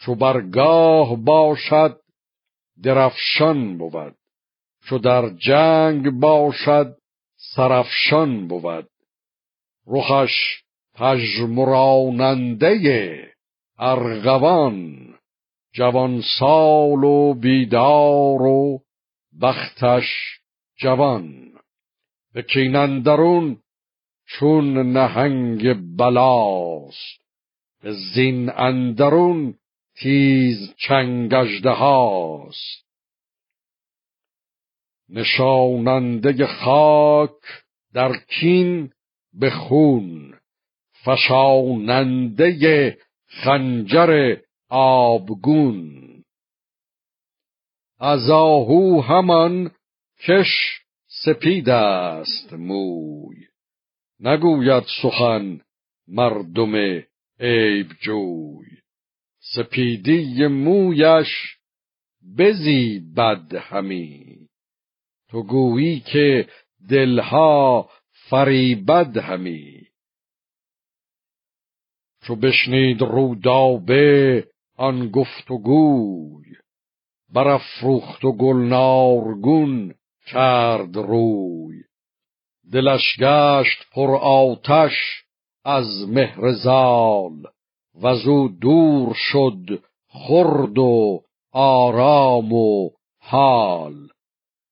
چو برگاه باشد درفشان بود. چو در جنگ باشد سرفشان بود. رخش پژمراننده ارغوان جوان سال و بیدار و بختش جوان. به کینندرون چون نهنگ بلاست به زین اندرون تیز چنگجده هاست. نشاننده خاک در کین به خون فشاننده خنجر آبگون. از آهو همان کش سپید است موی. نگوید سخن مردم عیب جوی. سپیدی مویش بزی بد همی. تو گویی که دلها فریبد همی. چو بشنید رودابه آن گفت و گوی برافروخت و گلنارگون کرد روی. دلش گشت پر آتش از مهر زال. وزو دور شد خرد و آرام و حال.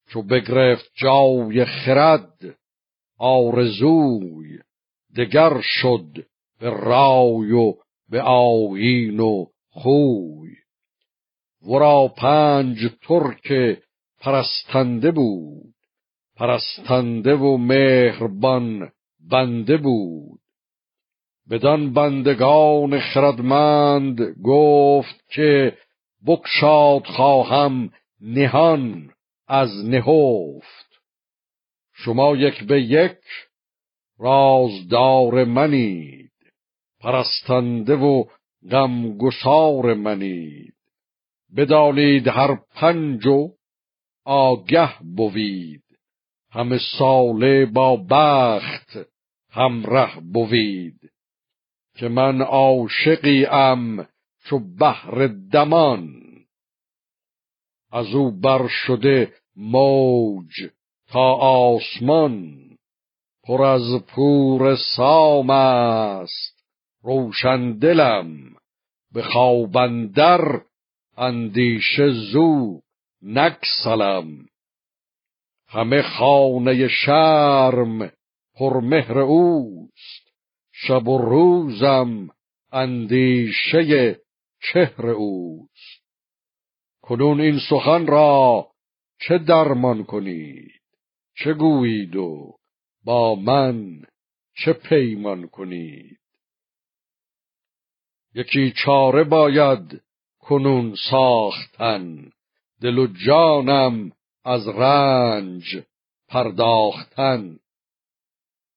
چو بگرفت جای خرد آرزوی دگر شد به رای و به آیین و خوی. ورا پنج ترک پرستنده بود پرستنده و مهربان بنده بود. بدان بندگان خردمند گفت که بکشاد خواهم نهان از نهفت. شما یک به یک رازدار منید پرستنده و غمگسار منید. بدانید هر پنج و آگه بوید همه ساله با بخت همره بوید. که من عاشقی ام چو بحر دمان. از او بر شده موج تا آسمان. پر از پور سام است روشن دلم به خوابندر اندیشه زو نکسلم. همه خانه شرم پرمهر اوست. شب و روزم اندیشه چهر اوست. کنون این سخن را چه درمان کنید؟ چه گویید و با من چه پیمان کنید؟ یکی چاره باید کنون ساختن. دل و جانم از رنج پرداختن.